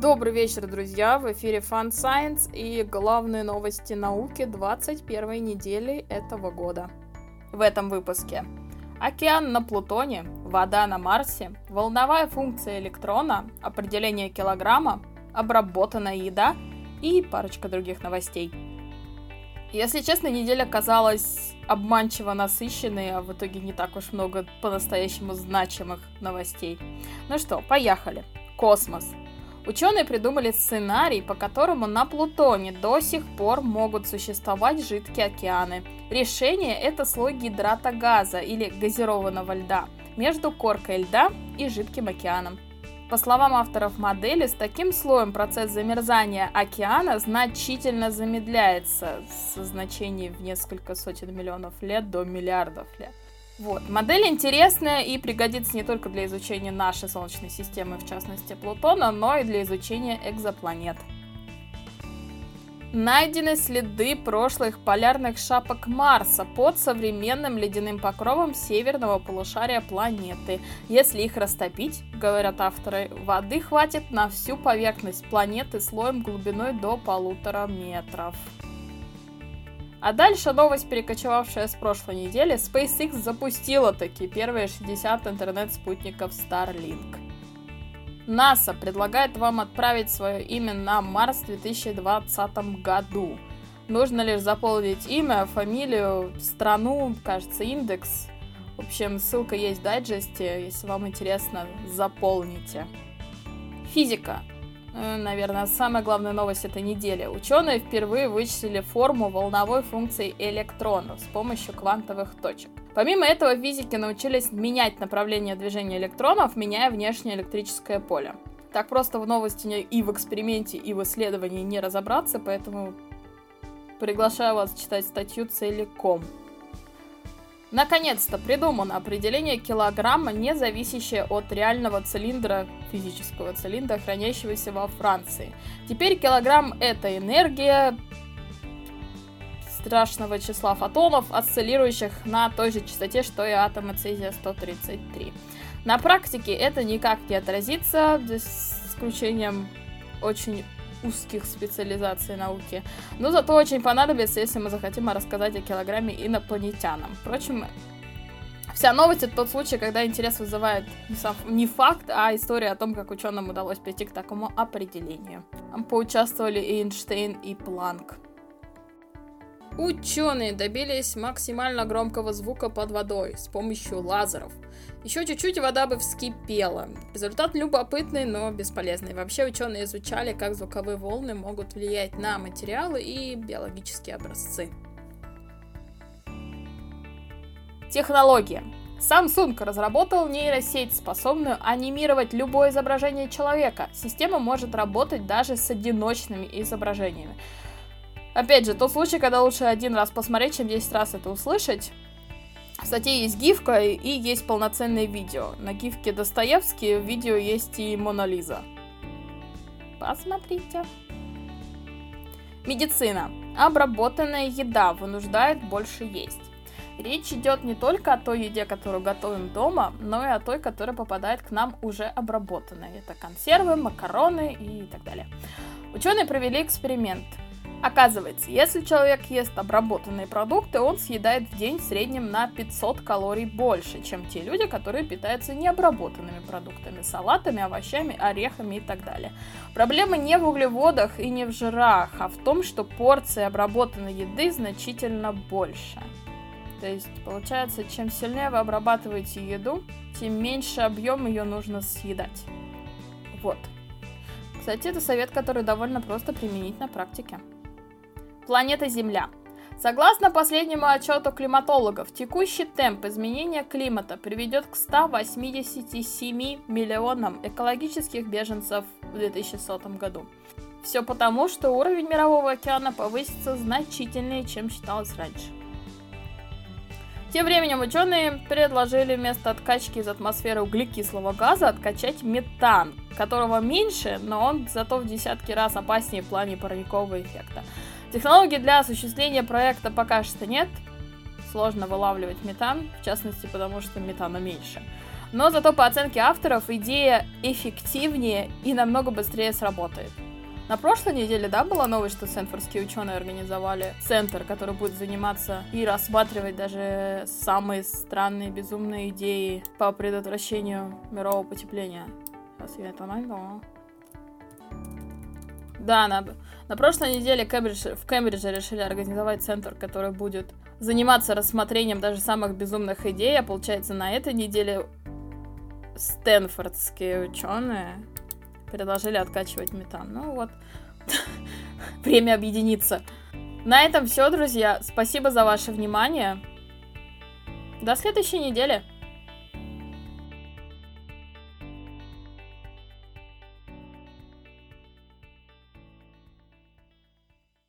Добрый вечер, друзья! В эфире Fun Science и главные новости науки 21 недели этого года. В этом выпуске. Океан на Плутоне, вода на Марсе, волновая функция электрона, определение килограмма, обработанная еда и парочка других новостей. Если честно, неделя казалась обманчиво насыщенной, а в итоге не так уж много по-настоящему значимых новостей. Ну что, поехали. Космос. Ученые придумали сценарий, по которому на Плутоне до сих пор могут существовать жидкие океаны. Решение – это слой гидрата газа или газированного льда между коркой льда и жидким океаном. По словам авторов модели, с таким слоем процесс замерзания океана значительно замедляется со значений в несколько сотен миллионов лет до миллиардов лет. Вот. Модель интересная и пригодится не только для изучения нашей Солнечной системы, в частности Плутона, но и для изучения экзопланет. Найдены следы прошлых полярных шапок Марса под современным ледяным покровом северного полушария планеты. Если их растопить, говорят авторы, воды хватит на всю поверхность планеты слоем глубиной до полутора метров. А дальше новость, перекочевавшая с прошлой недели. SpaceX запустила такие первые 60 интернет-спутников Starlink. НАСА предлагает вам отправить свое имя на Марс в 2020 году. Нужно лишь заполнить имя, фамилию, страну, кажется, индекс. В общем, ссылка есть в дайджесте, если вам интересно, заполните. Физика. Э, наверное, самая главная новость этой недели. Ученые впервые вычислили форму волновой функции электронов с помощью квантовых точек. Помимо этого, физики научились менять направление движения электронов, меняя внешнее электрическое поле. Так просто в новости и в эксперименте, и в исследовании не разобраться, поэтому приглашаю вас читать статью целиком. Наконец-то придумано определение килограмма, не зависящее от реального цилиндра, физического цилиндра, хранящегося во Франции. Теперь килограмм – это энергия страшного числа фотонов, осциллирующих на той же частоте, что и атомы цезия-133. На практике это никак не отразится, за исключением очень узких специализаций науки. Но зато очень понадобится, если мы захотим рассказать о килограмме инопланетянам. Впрочем, Вся новость это тот случай, когда интерес вызывает не, сам, не факт, а история о том, как ученым удалось прийти к такому определению. Там поучаствовали и Эйнштейн, и Планк. Ученые добились максимально громкого звука под водой с помощью лазеров. Еще чуть-чуть вода бы вскипела. Результат любопытный, но бесполезный. Вообще ученые изучали, как звуковые волны могут влиять на материалы и биологические образцы. Технология. Samsung разработал нейросеть, способную анимировать любое изображение человека. Система может работать даже с одиночными изображениями. Опять же, тот случай, когда лучше один раз посмотреть, чем 10 раз это услышать. В статье есть гифка и есть полноценное видео. На гифке Достоевский, в видео есть и Мона Лиза. Посмотрите. Медицина. Обработанная еда вынуждает больше есть. Речь идет не только о той еде, которую готовим дома, но и о той, которая попадает к нам уже обработанной. Это консервы, макароны и так далее. Ученые провели эксперимент – Оказывается, если человек ест обработанные продукты, он съедает в день в среднем на 500 калорий больше, чем те люди, которые питаются необработанными продуктами, салатами, овощами, орехами и так далее. Проблема не в углеводах и не в жирах, а в том, что порции обработанной еды значительно больше. То есть, получается, чем сильнее вы обрабатываете еду, тем меньше объем ее нужно съедать. Вот. Кстати, это совет, который довольно просто применить на практике. Планета Земля. Согласно последнему отчету климатологов, текущий темп изменения климата приведет к 187 миллионам экологических беженцев в 2100 году. Все потому, что уровень мирового океана повысится значительнее, чем считалось раньше. Тем временем ученые предложили вместо откачки из атмосферы углекислого газа откачать метан, которого меньше, но он зато в десятки раз опаснее в плане парникового эффекта. Технологий для осуществления проекта пока что нет. Сложно вылавливать метан, в частности потому, что метана меньше. Но зато по оценке авторов идея эффективнее и намного быстрее сработает. На прошлой неделе, да, была новость, что сенфордские ученые организовали центр, который будет заниматься и рассматривать даже самые странные, безумные идеи по предотвращению мирового потепления. Сейчас я это найду. Да, на, на прошлой неделе Кембридж, в Кембридже решили организовать центр, который будет заниматься рассмотрением даже самых безумных идей, а получается на этой неделе Стэнфордские ученые предложили откачивать метан. Ну вот, время объединиться. На этом все, друзья. Спасибо за ваше внимание. До следующей недели.